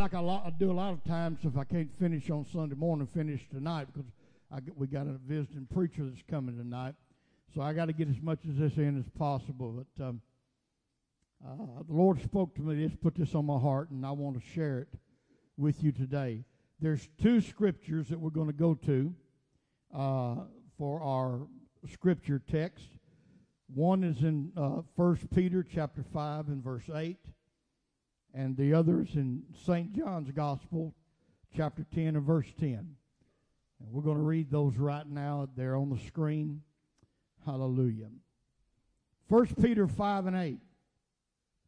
like I, I do a lot of times if I can't finish on Sunday morning, finish tonight because I we got a visiting preacher that's coming tonight. So I got to get as much of this in as possible. But um, uh, the Lord spoke to me. This put this on my heart, and I want to share it with you today. There's two scriptures that we're going to go to uh, for our scripture text. One is in uh, 1 Peter chapter 5 and verse 8, and the others in St. John's Gospel chapter 10 and verse 10. And we're going to read those right now. They're on the screen. Hallelujah. 1 Peter 5 and 8.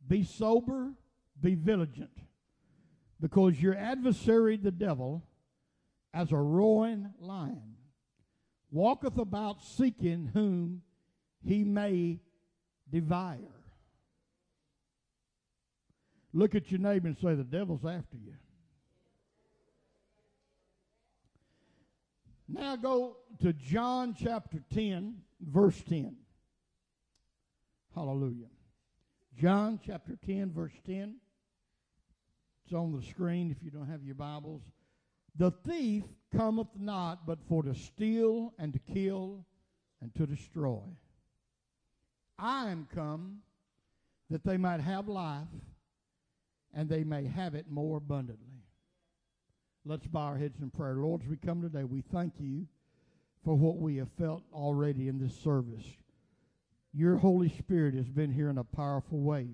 Be sober, be vigilant, because your adversary, the devil, as a roaring lion, walketh about seeking whom he may devour. Look at your neighbor and say, The devil's after you. Now go to John chapter 10, verse 10. Hallelujah. John chapter 10, verse 10. It's on the screen if you don't have your Bibles. The thief cometh not but for to steal and to kill and to destroy. I am come that they might have life and they may have it more abundantly. Let's bow our heads in prayer. Lord, as we come today, we thank you for what we have felt already in this service. Your Holy Spirit has been here in a powerful way.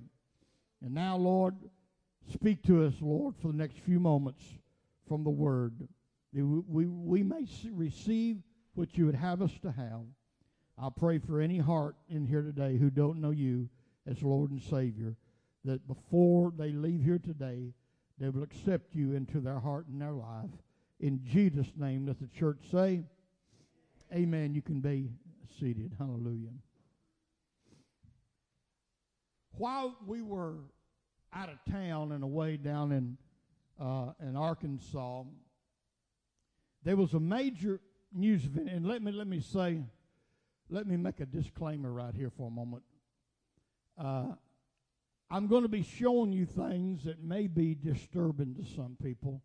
And now, Lord, speak to us, Lord, for the next few moments from the Word. We, we, we may receive what you would have us to have. I pray for any heart in here today who don't know you as Lord and Savior, that before they leave here today, they will accept you into their heart and their life. In Jesus' name, let the church say, Amen. You can be seated. Hallelujah. While we were out of town and away down in uh, in Arkansas, there was a major news event. And let me let me say, let me make a disclaimer right here for a moment. Uh, I'm going to be showing you things that may be disturbing to some people.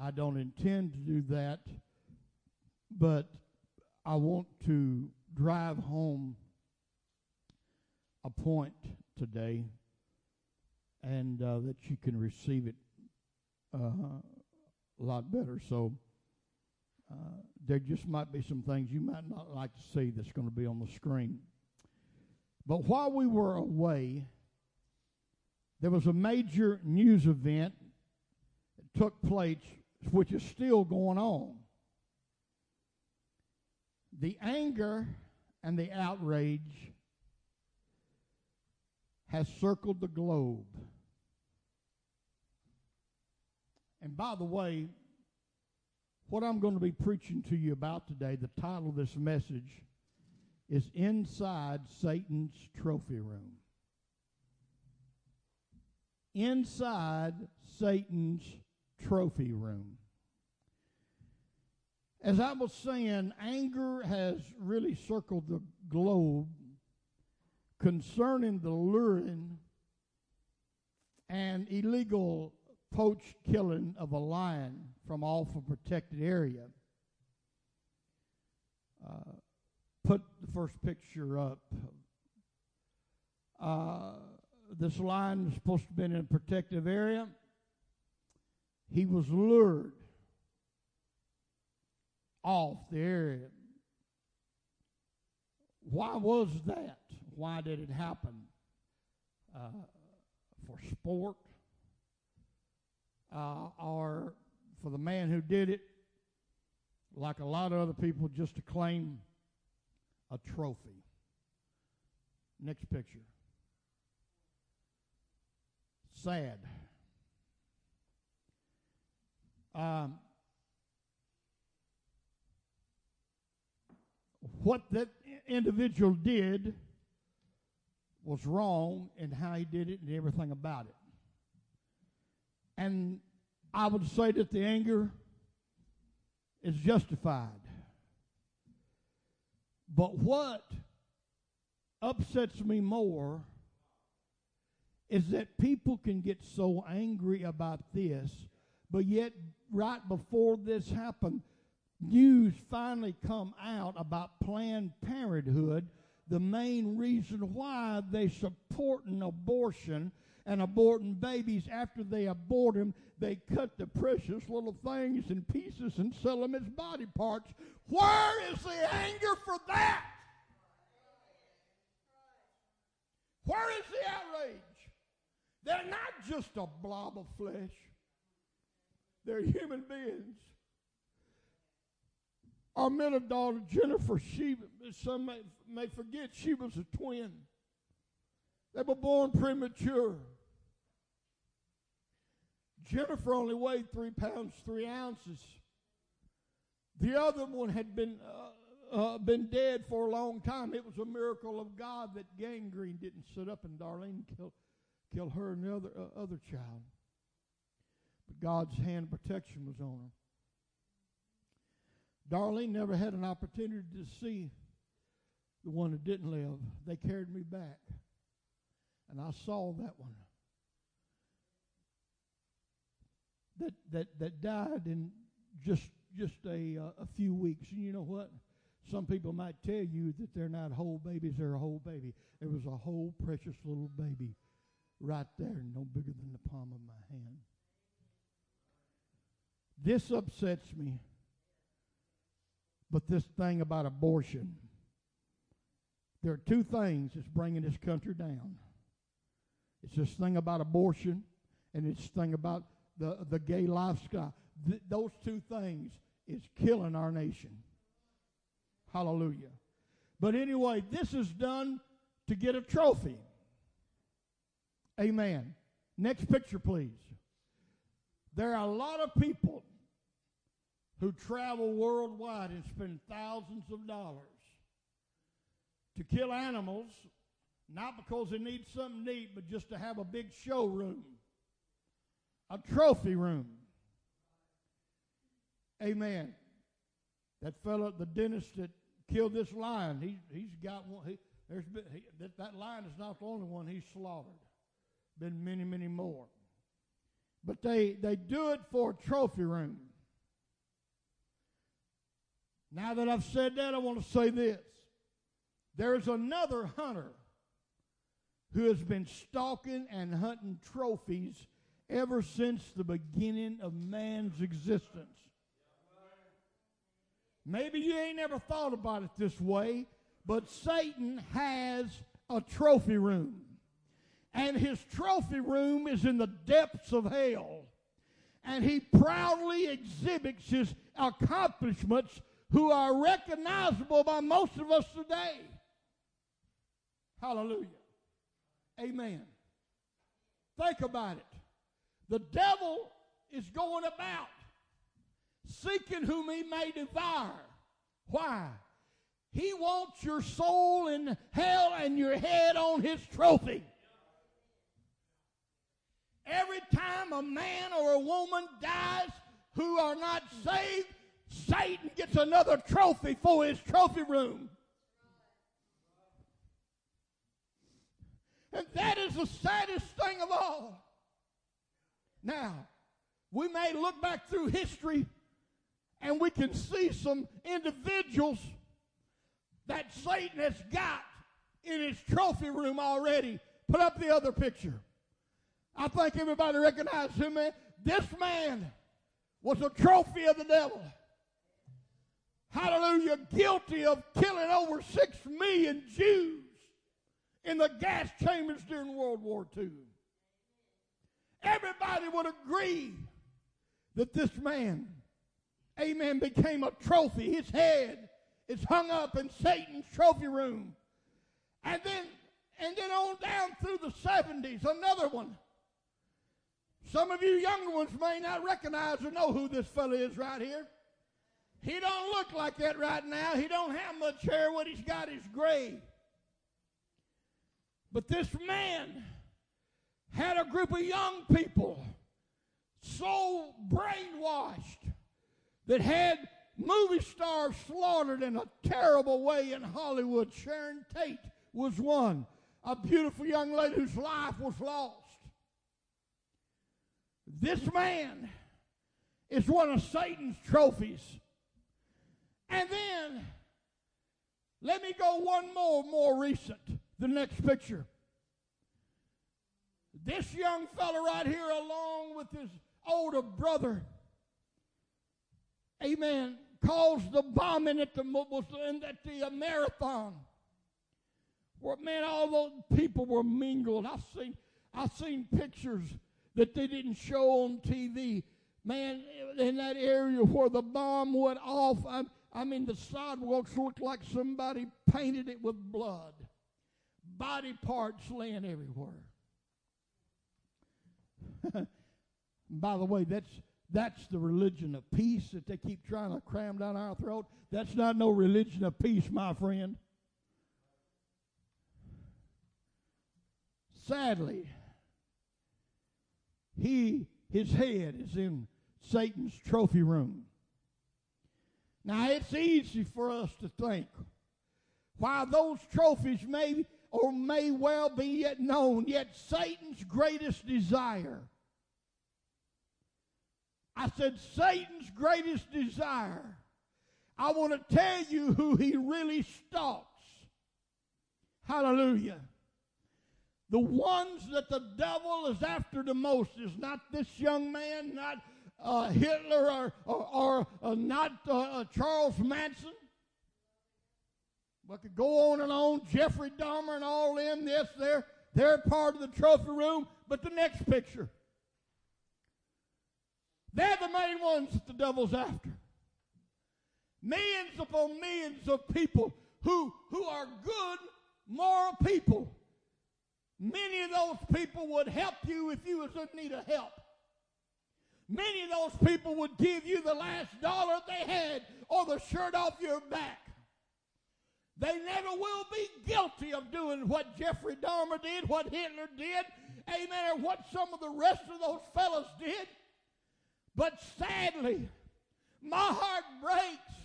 I don't intend to do that, but I want to drive home a point today and uh, that you can receive it uh, a lot better. So uh, there just might be some things you might not like to see that's going to be on the screen. But while we were away, there was a major news event that took place, which is still going on. The anger and the outrage has circled the globe. And by the way, what I'm going to be preaching to you about today, the title of this message is Inside Satan's Trophy Room. Inside Satan's Trophy Room. As I was saying, anger has really circled the globe concerning the luring and illegal poached killing of a lion from off a protected area. Uh, put the first picture up. Uh, this lion was supposed to be in a protective area. He was lured off the area. Why was that? Why did it happen? Uh, for sport? Uh, or for the man who did it, like a lot of other people, just to claim a trophy. Next picture. Sad. Um, what that individual did was wrong and how he did it and everything about it. And I would say that the anger is justified. But what upsets me more is that people can get so angry about this, but yet right before this happened, news finally come out about Planned Parenthood, the main reason why they support supporting abortion and aborting babies after they abort them, they cut the precious little things in pieces and sell them as body parts. Where is the anger for that? Where is the outrage? They're not just a blob of flesh, they're human beings. Our middle daughter, Jennifer, she, some may, may forget, she was a twin. They were born premature. Jennifer only weighed three pounds, three ounces. The other one had been, uh, uh, been dead for a long time. It was a miracle of God that gangrene didn't sit up and Darlene kill, kill her and the other, uh, other child. But God's hand of protection was on her. Darlene never had an opportunity to see the one that didn't live. They carried me back, and I saw that one. That that that died in just just a uh, a few weeks. And you know what? Some people might tell you that they're not whole babies; they're a whole baby. It was a whole precious little baby right there, no bigger than the palm of my hand. This upsets me but this thing about abortion, there are two things that's bringing this country down. It's this thing about abortion, and it's this thing about the, the gay lifestyle. Th- those two things is killing our nation. Hallelujah. But anyway, this is done to get a trophy. Amen. Next picture, please. There are a lot of people who travel worldwide and spend thousands of dollars to kill animals, not because they need something neat, but just to have a big showroom, a trophy room. Amen. That fellow, the dentist that killed this lion, he, he's got one. He, there's been, he, that, that lion is not the only one he's slaughtered. Been many, many more. But they, they do it for a trophy room. Now that I've said that, I want to say this. There's another hunter who has been stalking and hunting trophies ever since the beginning of man's existence. Maybe you ain't never thought about it this way, but Satan has a trophy room. And his trophy room is in the depths of hell. And he proudly exhibits his accomplishments who are recognizable by most of us today. Hallelujah. Amen. Think about it. The devil is going about seeking whom he may devour. Why? He wants your soul in hell and your head on his trophy. Every time a man or a woman dies who are not saved, Satan gets another trophy for his trophy room. And that is the saddest thing of all. Now, we may look back through history and we can see some individuals that Satan has got in his trophy room already. Put up the other picture. I think everybody recognizes him, man. This man was a trophy of the devil hallelujah, guilty of killing over six million Jews in the gas chambers during World War II. Everybody would agree that this man, amen, became a trophy. His head is hung up in Satan's trophy room. And then, and then on down through the 70s, another one. Some of you younger ones may not recognize or know who this fellow is right here. He don't look like that right now. He don't have much hair. What he's got is gray. But this man had a group of young people so brainwashed that had movie stars slaughtered in a terrible way in Hollywood. Sharon Tate was one, a beautiful young lady whose life was lost. This man is one of Satan's trophies. And then, let me go one more, more recent. The next picture. This young fella right here, along with his older brother, amen, caused the bombing at the, and at the uh, marathon. Where, man, all those people were mingled. I've seen, I've seen pictures that they didn't show on TV. Man, in that area where the bomb went off, I, I mean, the sidewalks looked like somebody painted it with blood. Body parts laying everywhere. By the way, that's that's the religion of peace that they keep trying to cram down our throat. That's not no religion of peace, my friend. Sadly, he his head is in Satan's trophy room. Now it's easy for us to think while those trophies may or may well be yet known, yet Satan's greatest desire I said, Satan's greatest desire. I want to tell you who he really stalks. Hallelujah. The ones that the devil is after the most is not this young man, not uh, Hitler, or, or, or uh, not uh, uh Charles Manson. But could go on and on. Jeffrey Dahmer and all them, yes, they're, they're part of the trophy room. But the next picture. They're the main ones that the devil's after. Millions upon millions of people who, who are good, moral people. Many of those people would help you if you was in need of help. Many of those people would give you the last dollar they had or the shirt off your back. They never will be guilty of doing what Jeffrey Dahmer did, what Hitler did, amen, or what some of the rest of those fellows did. But sadly, my heart breaks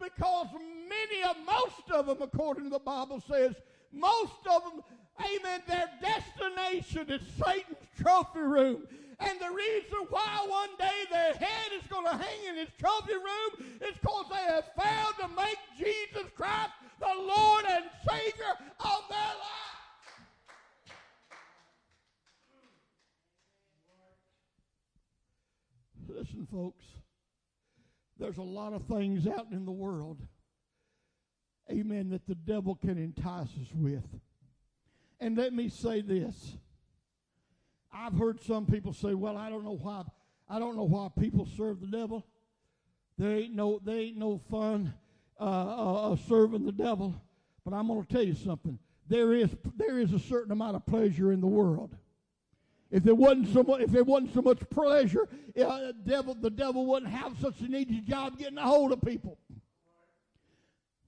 because many of most of them, according to the Bible says, most of them, amen, their destination is Satan's trophy room. And the reason why one day their head is going to hang in his trophy room is because they have failed to make Jesus Christ the Lord and Savior of their life. Listen, folks, there's a lot of things out in the world, amen, that the devil can entice us with. And let me say this. I've heard some people say, well, I don't know why I don't know why people serve the devil. There ain't no there ain't no fun uh, uh, serving the devil. But I'm going to tell you something. There is there is a certain amount of pleasure in the world. If there wasn't so much, if there wasn't so much pleasure, uh, devil, the devil wouldn't have such an easy job getting a hold of people.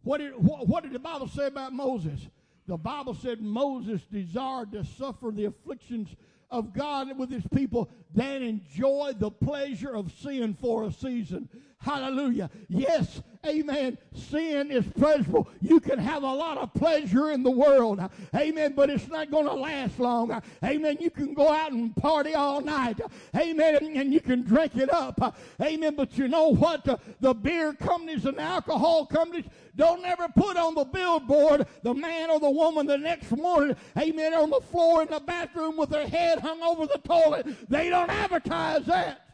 What did, what, what did the Bible say about Moses? The Bible said Moses desired to suffer the afflictions of God with his people than enjoy the pleasure of sin for a season. Hallelujah. Yes, amen. Sin is pleasurable. You can have a lot of pleasure in the world. Amen. But it's not going to last long. Amen. You can go out and party all night. Amen. And you can drink it up. Amen. But you know what? The, the beer companies and alcohol companies don't ever put on the billboard the man or the woman the next morning, amen, on the floor in the bathroom with their head hung over the toilet. They don't advertise that.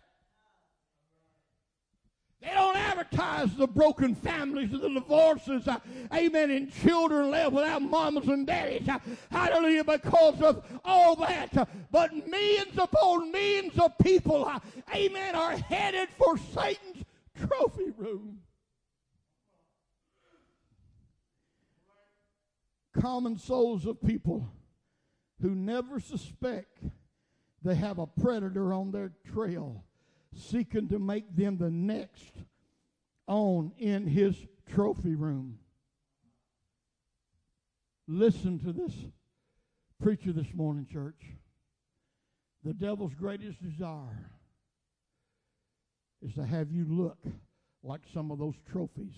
They don't advertise the broken families and the divorces, uh, amen, and children left without mamas and daddies. Uh, hallelujah, because of all that. Uh, but millions upon millions of people, uh, amen, are headed for Satan's trophy room. Common souls of people who never suspect they have a predator on their trail seeking to make them the next on in his trophy room. Listen to this preacher this morning, church. The devil's greatest desire is to have you look like some of those trophies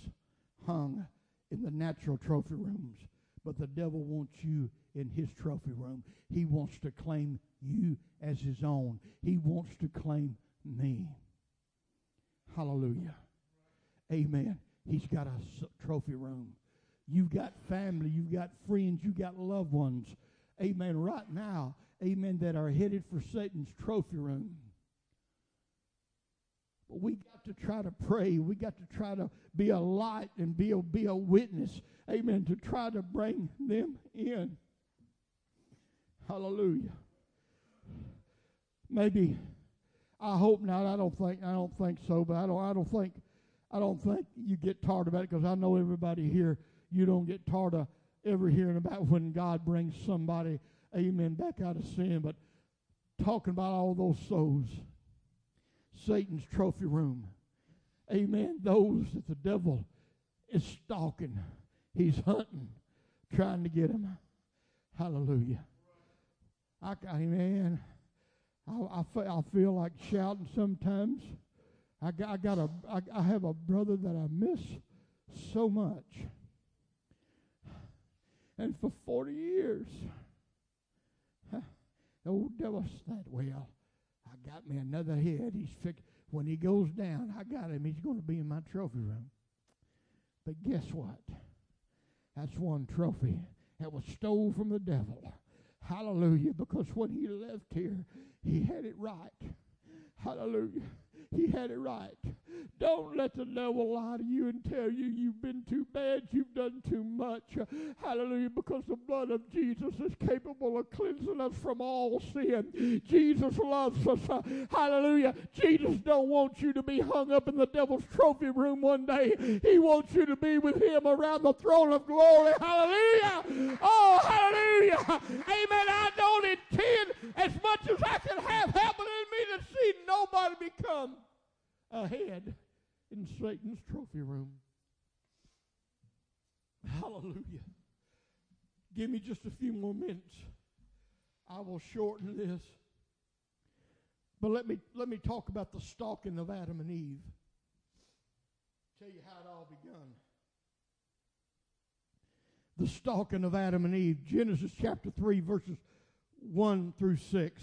hung in the natural trophy rooms. But the devil wants you in his trophy room. He wants to claim you as his own. He wants to claim me. Hallelujah. Amen. He's got a trophy room. You've got family, you've got friends, you've got loved ones. Amen. Right now, amen, that are headed for Satan's trophy room. But we got to try to pray. We got to try to be a light and be a, be a witness. Amen. To try to bring them in. Hallelujah. Maybe I hope not. I don't think I don't think so, but I don't I don't think I don't think you get tired about it because I know everybody here you don't get tired of ever hearing about when God brings somebody, amen, back out of sin. But talking about all those souls, Satan's trophy room, amen, those that the devil is stalking, he's hunting, trying to get them. Hallelujah. I, amen. I, I, I feel like shouting sometimes. I got, I got a, I, I have a brother that I miss so much. And for 40 years, huh, the old devil's that well. I got me another head. He's fixed. When he goes down, I got him. He's going to be in my trophy room. But guess what? That's one trophy that was stole from the devil. Hallelujah. Because when he left here, he had it right. Hallelujah. He had it right. Don't let the devil lie to you and tell you you've been too bad, you've done too much. Hallelujah. Because the blood of Jesus is capable of cleansing us from all sin. Jesus loves us. Hallelujah. Jesus don't want you to be hung up in the devil's trophy room one day. He wants you to be with him around the throne of glory. Hallelujah. Oh, hallelujah. Amen. I don't intend as much as I can have happening in me to see nobody become ahead in Satan's trophy room. Hallelujah. Give me just a few more minutes. I will shorten this. But let me let me talk about the stalking of Adam and Eve. Tell you how it all begun. The stalking of Adam and Eve. Genesis chapter 3, verses 1 through 6.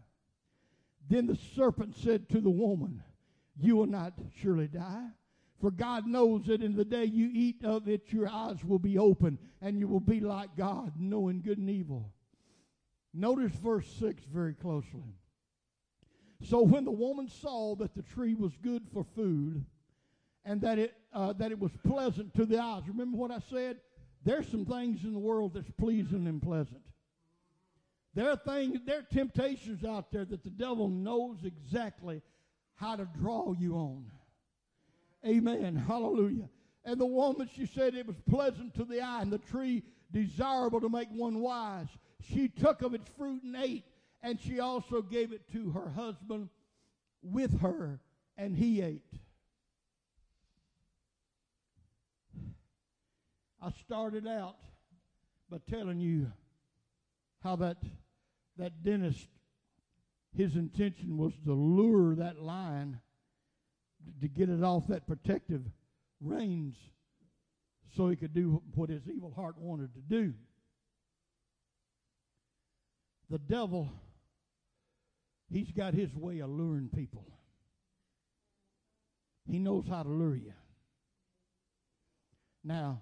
Then the serpent said to the woman, You will not surely die. For God knows that in the day you eat of it, your eyes will be open and you will be like God, knowing good and evil. Notice verse 6 very closely. So when the woman saw that the tree was good for food and that it, uh, that it was pleasant to the eyes, remember what I said? There's some things in the world that's pleasing and pleasant. There are things, there are temptations out there that the devil knows exactly how to draw you on. Amen. Hallelujah. And the woman, she said it was pleasant to the eye, and the tree desirable to make one wise. She took of its fruit and ate, and she also gave it to her husband with her, and he ate. I started out by telling you how that that dentist his intention was to lure that lion to get it off that protective reins so he could do what his evil heart wanted to do. The devil, he's got his way of luring people. He knows how to lure you. Now,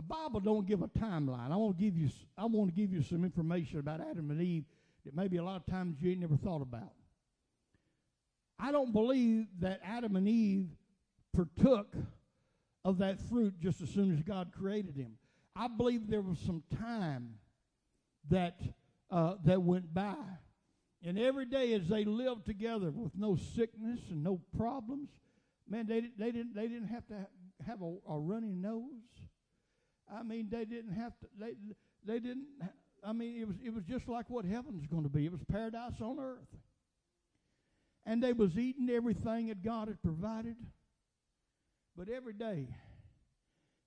the Bible don't give a timeline. I want to give you I want to give you some information about Adam and Eve that maybe a lot of times you ain't never thought about. I don't believe that Adam and Eve partook of that fruit just as soon as God created him. I believe there was some time that uh, that went by, and every day as they lived together with no sickness and no problems, man, they they didn't they didn't have to have a, a runny nose. I mean, they didn't have to they they didn't I mean, it was it was just like what heaven's going to be. It was paradise on earth. And they was eating everything that God had provided. But every day,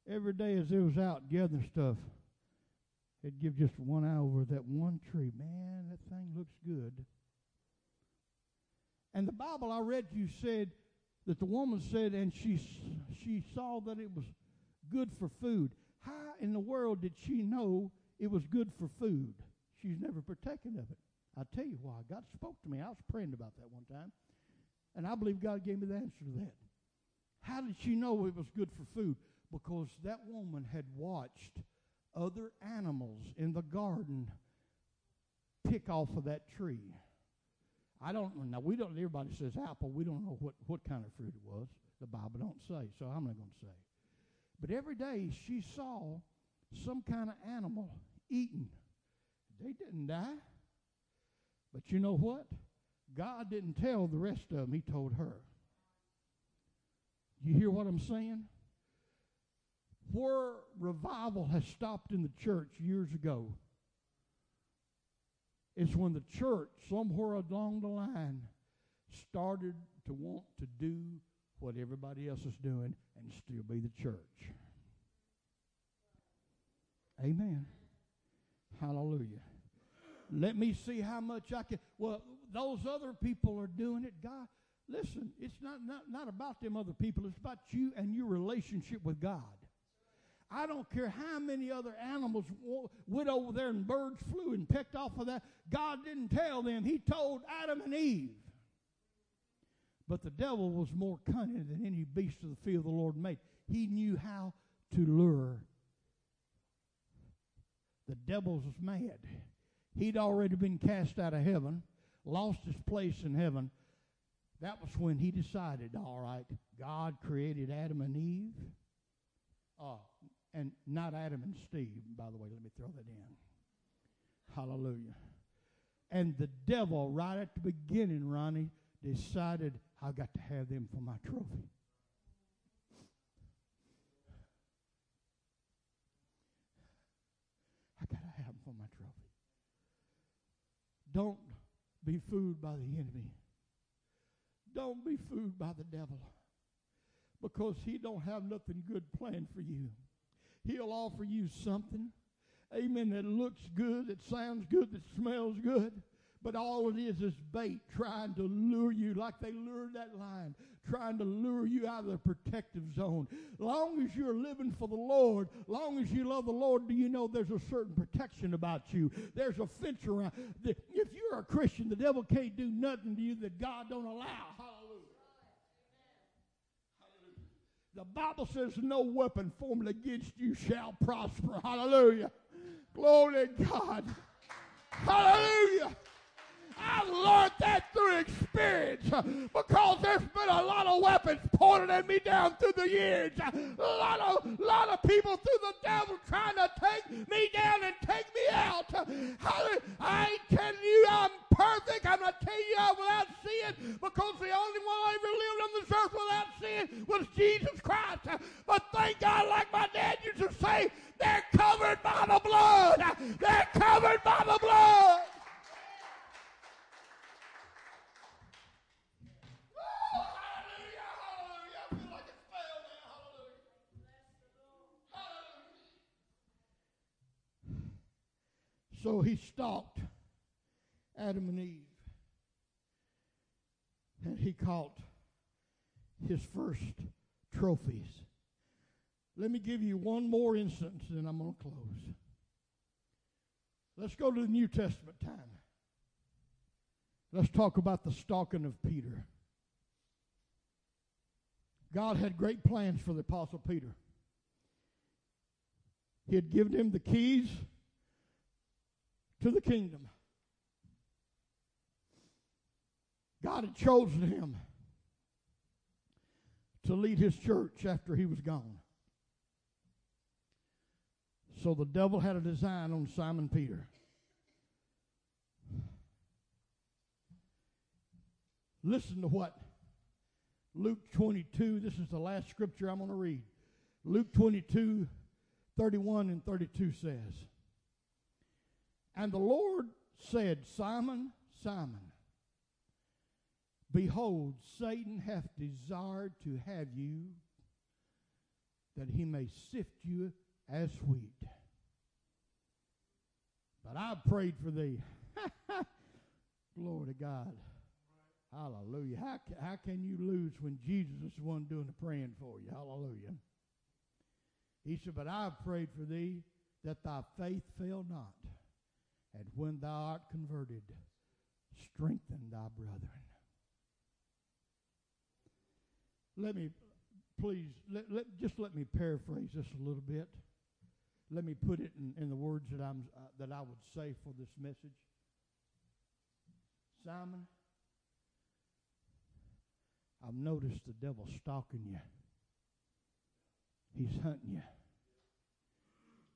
every day as they was out gathering stuff, they'd give just one eye over that one tree. Man, that thing looks good. And the Bible I read you said that the woman said, and she she saw that it was good for food. How in the world did she know it was good for food? She's never partaken of it. I'll tell you why. God spoke to me. I was praying about that one time. And I believe God gave me the answer to that. How did she know it was good for food? Because that woman had watched other animals in the garden pick off of that tree. I don't know. Now we don't. Everybody says apple. We don't know what what kind of fruit it was. The Bible don't say, so I'm not going to say. But every day she saw some kind of animal eaten. They didn't die. But you know what? God didn't tell the rest of them. He told her. You hear what I'm saying? Where revival has stopped in the church years ago is when the church, somewhere along the line, started to want to do what everybody else is doing and still be the church. Amen. Hallelujah. Let me see how much I can. Well, those other people are doing it. God, listen, it's not, not, not about them other people, it's about you and your relationship with God. I don't care how many other animals went over there and birds flew and pecked off of that. God didn't tell them. He told Adam and Eve. But the devil was more cunning than any beast of the field the Lord made. He knew how to lure. The devil was mad. He'd already been cast out of heaven, lost his place in heaven. That was when he decided, all right, God created Adam and Eve. Uh, and not Adam and Steve, by the way, let me throw that in. Hallelujah. And the devil, right at the beginning, Ronnie, decided, I've got to have them for my trophy. I got to have them for my trophy. Don't be fooled by the enemy. Don't be fooled by the devil because he don't have nothing good planned for you. He'll offer you something, amen, that looks good, that sounds good, that smells good. But all it is is bait trying to lure you like they lured that lion, trying to lure you out of the protective zone. Long as you're living for the Lord, long as you love the Lord, do you know there's a certain protection about you? There's a fence around. If you're a Christian, the devil can't do nothing to you that God don't allow. Hallelujah. The Bible says, No weapon formed against you shall prosper. Hallelujah. Glory to God. Hallelujah. I learned that through experience uh, because there's been a lot of weapons pointed at me down through the years. A lot of, lot of people through the devil trying to take me down and take me out. I ain't telling you I'm perfect. I'm not telling you I'm without sin because the only one I ever lived on this earth without sin was Jesus Christ. But thank God, like my dad used to say, they're covered by the blood. They're covered by the blood. So he stalked Adam and Eve. And he caught his first trophies. Let me give you one more instance, and I'm going to close. Let's go to the New Testament time. Let's talk about the stalking of Peter. God had great plans for the Apostle Peter. He had given him the keys to the kingdom. God had chosen him to lead his church after he was gone. So the devil had a design on Simon Peter. Listen to what Luke 22, this is the last scripture I'm going to read. Luke 22, 31 and 32 says. And the Lord said, Simon, Simon, behold, Satan hath desired to have you, that he may sift you as wheat. But I prayed for thee. Glory to God. Hallelujah. How, how can you lose when Jesus is the one doing the praying for you? Hallelujah. He said, But I have prayed for thee that thy faith fail not. And when thou art converted, strengthen thy brethren. Let me, please, let, let, just let me paraphrase this a little bit. Let me put it in, in the words that, I'm, uh, that I would say for this message. Simon, I've noticed the devil stalking you. He's hunting you.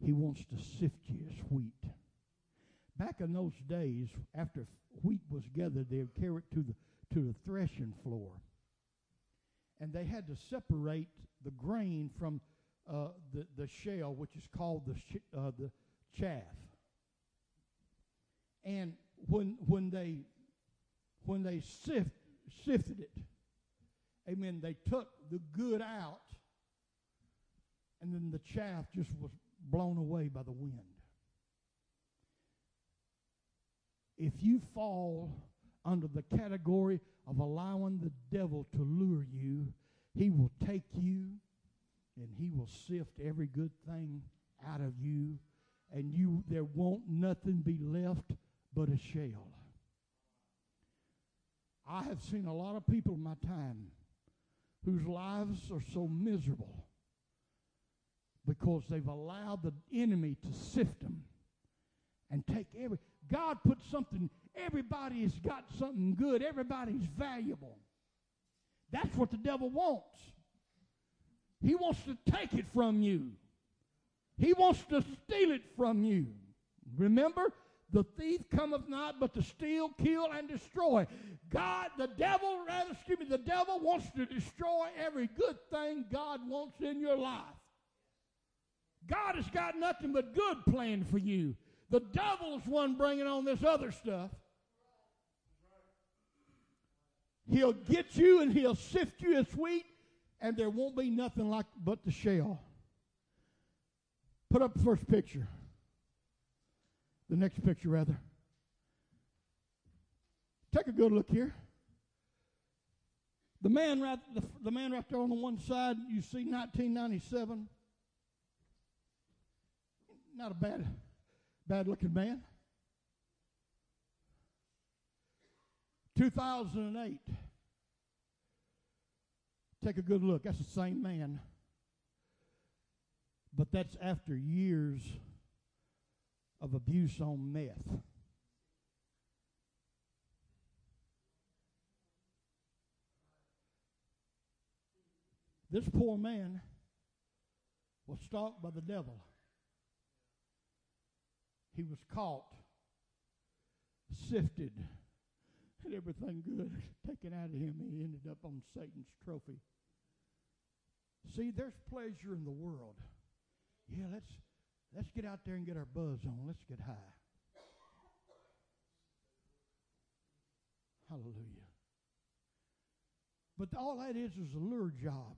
He wants to sift you as wheat. Back in those days, after wheat was gathered, they would carry it to the to the threshing floor, and they had to separate the grain from uh, the the shell, which is called the sh- uh, the chaff. And when when they when they sift, sifted it, amen, they took the good out, and then the chaff just was blown away by the wind. If you fall under the category of allowing the devil to lure you, he will take you and he will sift every good thing out of you, and you there won't nothing be left but a shell. I have seen a lot of people in my time whose lives are so miserable because they've allowed the enemy to sift them and take every God put something everybody's got something good everybody's valuable that's what the devil wants he wants to take it from you he wants to steal it from you remember the thief cometh not but to steal kill and destroy God, the devil, rather, excuse me, the devil wants to destroy every good thing God wants in your life. God has got nothing but good planned for you. The devil's one bringing on this other stuff. He'll get you and he'll sift you as wheat, and there won't be nothing like but the shell. Put up the first picture. The next picture, rather. Take a good look here. The man right, the, the man right there on the one side, you see 1997. Not a bad, bad looking man. 2008. Take a good look. That's the same man. But that's after years of abuse on meth. This poor man was stalked by the devil. He was caught, sifted, everything good taken out of him. He ended up on Satan's trophy. See, there's pleasure in the world. Yeah, let's let's get out there and get our buzz on. Let's get high. Hallelujah. But all that is is a lure job.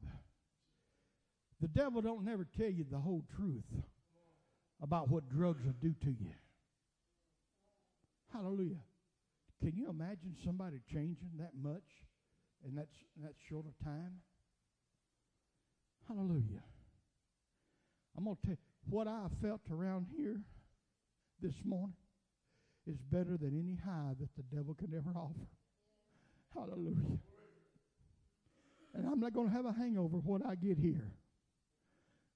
The devil don't never tell you the whole truth about what drugs will do to you. Hallelujah. Can you imagine somebody changing that much in that, in that short of time? Hallelujah. I'm going to tell you what I felt around here this morning is better than any high that the devil can ever offer. Hallelujah. And I'm not going to have a hangover when I get here.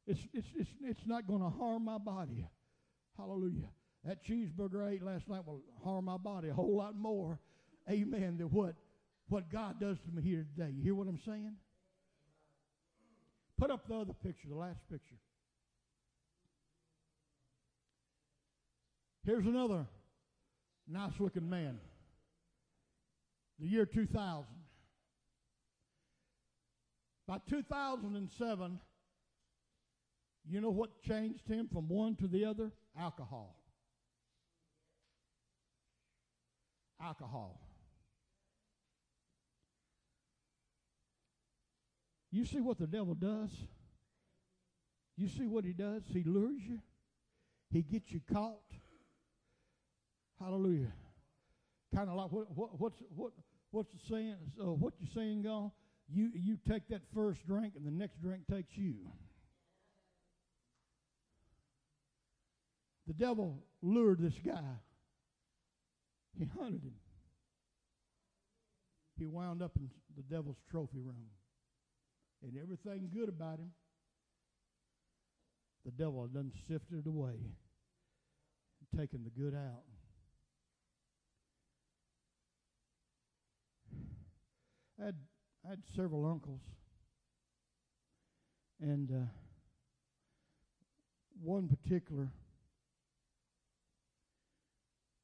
It's, it's, it's, it's not going to harm my body. Hallelujah. That cheeseburger I ate last night will harm my body a whole lot more, amen, than what, what God does to me here today. You hear what I'm saying? Put up the other picture, the last picture. Here's another nice looking man. The year 2000. By 2007, you know what changed him from one to the other? Alcohol. Alcohol. You see what the devil does? You see what he does? He lures you. He gets you caught. Hallelujah. Kind of like what, what what's what what's the saying? Uh, what you're saying, God? You you take that first drink, and the next drink takes you. The devil lured this guy. He hunted him. He wound up in the devil's trophy room. And everything good about him, the devil had done sifted it away and taken the good out. I had, I had several uncles, and uh, one particular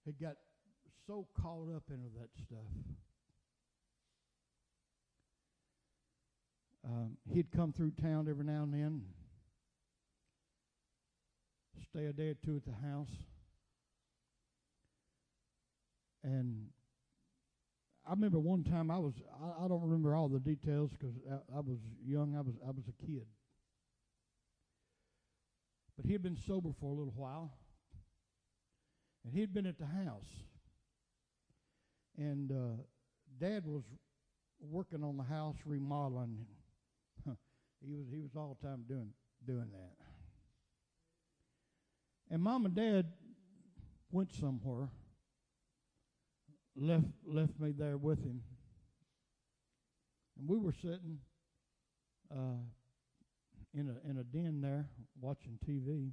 had got so caught up into that stuff. Um, he'd come through town every now and then, stay a day or two at the house, and I remember one time I was I, I don't remember all the details because I, I was young. I was I was a kid, but he had been sober for a little while, and he'd been at the house, and uh, Dad was working on the house remodeling. he was he was all the time doing doing that. And Mom and Dad went somewhere left left me there with him, and we were sitting uh, in a in a den there watching TV.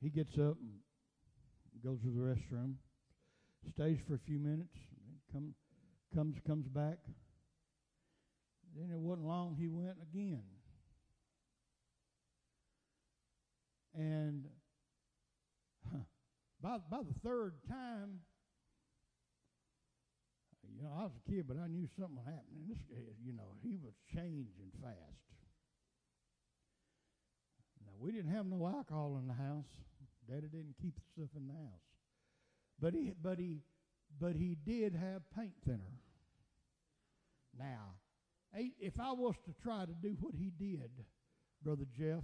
He gets up and goes to the restroom, stays for a few minutes, come comes comes back. Then it wasn't long he went again. And by by the third time, you know, I was a kid, but I knew something was happening. This guy, you know, he was changing fast. Now we didn't have no alcohol in the house. Daddy didn't keep the stuff in the house. But he but he but he did have paint thinner. Now, if I was to try to do what he did, Brother Jeff,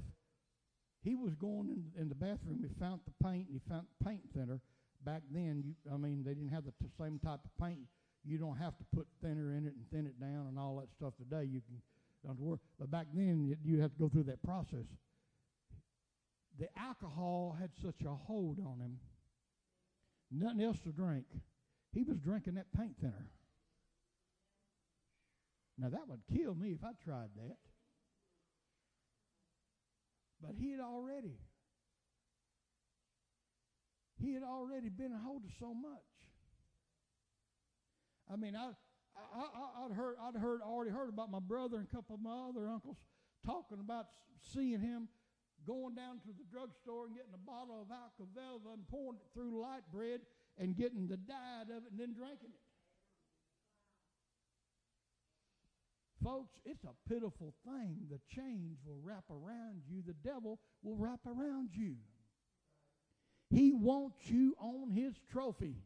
he was going in, in the bathroom. He found the paint and he found paint thinner. Back then, you, I mean, they didn't have the t- same type of paint you don't have to put thinner in it and thin it down and all that stuff today. You can don't worry. But back then, you, have to go through that process. The alcohol had such a hold on him. Nothing else to drink. He was drinking that paint thinner. Now that would kill me if I tried that. But he had already, he had already been a hold of so much. I mean, I, I, would heard, I'd heard, already heard about my brother and a couple of my other uncles talking about seeing him going down to the drugstore and getting a bottle of Aqua Velva and pouring it through light bread and getting the diet of it and then drinking it. Folks, it's a pitiful thing. The chains will wrap around you. The devil will wrap around you. He wants you on his trophy.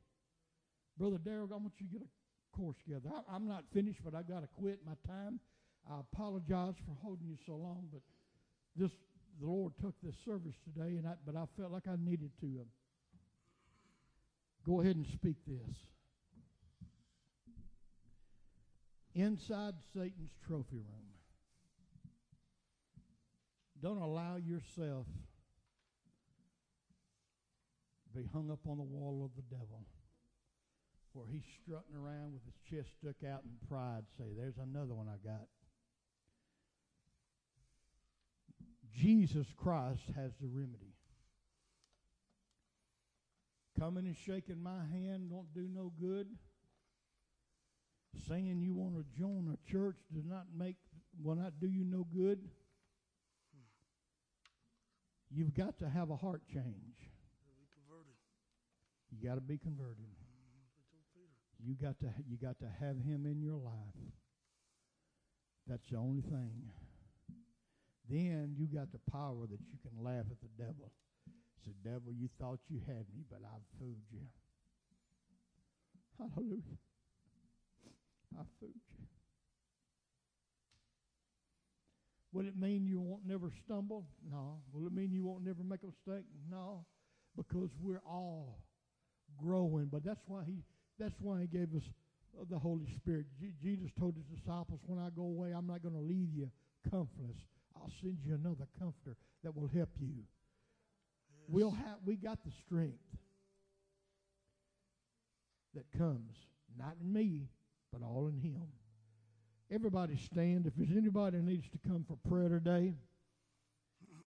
Brother Darrell, I want you to get a course together. I, am not finished, but I've got to quit my time. I apologize for holding you so long, but this the Lord took this service today, and I, but I felt like I needed to uh, go ahead and speak this. Inside Satan's trophy room, don't allow yourself to be hung up on the wall of the devil where he's strutting around with his chest stuck out in pride, say, There's another one I got. Jesus Christ has the remedy. Coming and shaking my hand don't do no good. Saying you want to join a church does not make will not do you no good. You've got to have a heart change. You got to be converted. You got to you got to have him in your life. That's the only thing. Then you got the power that you can laugh at the devil. Say, devil, you thought you had me, but I've fooled you. Hallelujah. I fooled you. Will it mean you won't never stumble? No. Will it mean you won't never make a mistake? No. Because we're all growing. But that's why he that's why he gave us uh, the Holy Spirit. Jesus told his disciples, when I go away, I'm not going to leave you comfortless. I'll send you another comforter that will help you. Yes. We'll have we got the strength that comes, not in me, but all in him. Everybody stand. If there's anybody that needs to come for prayer today,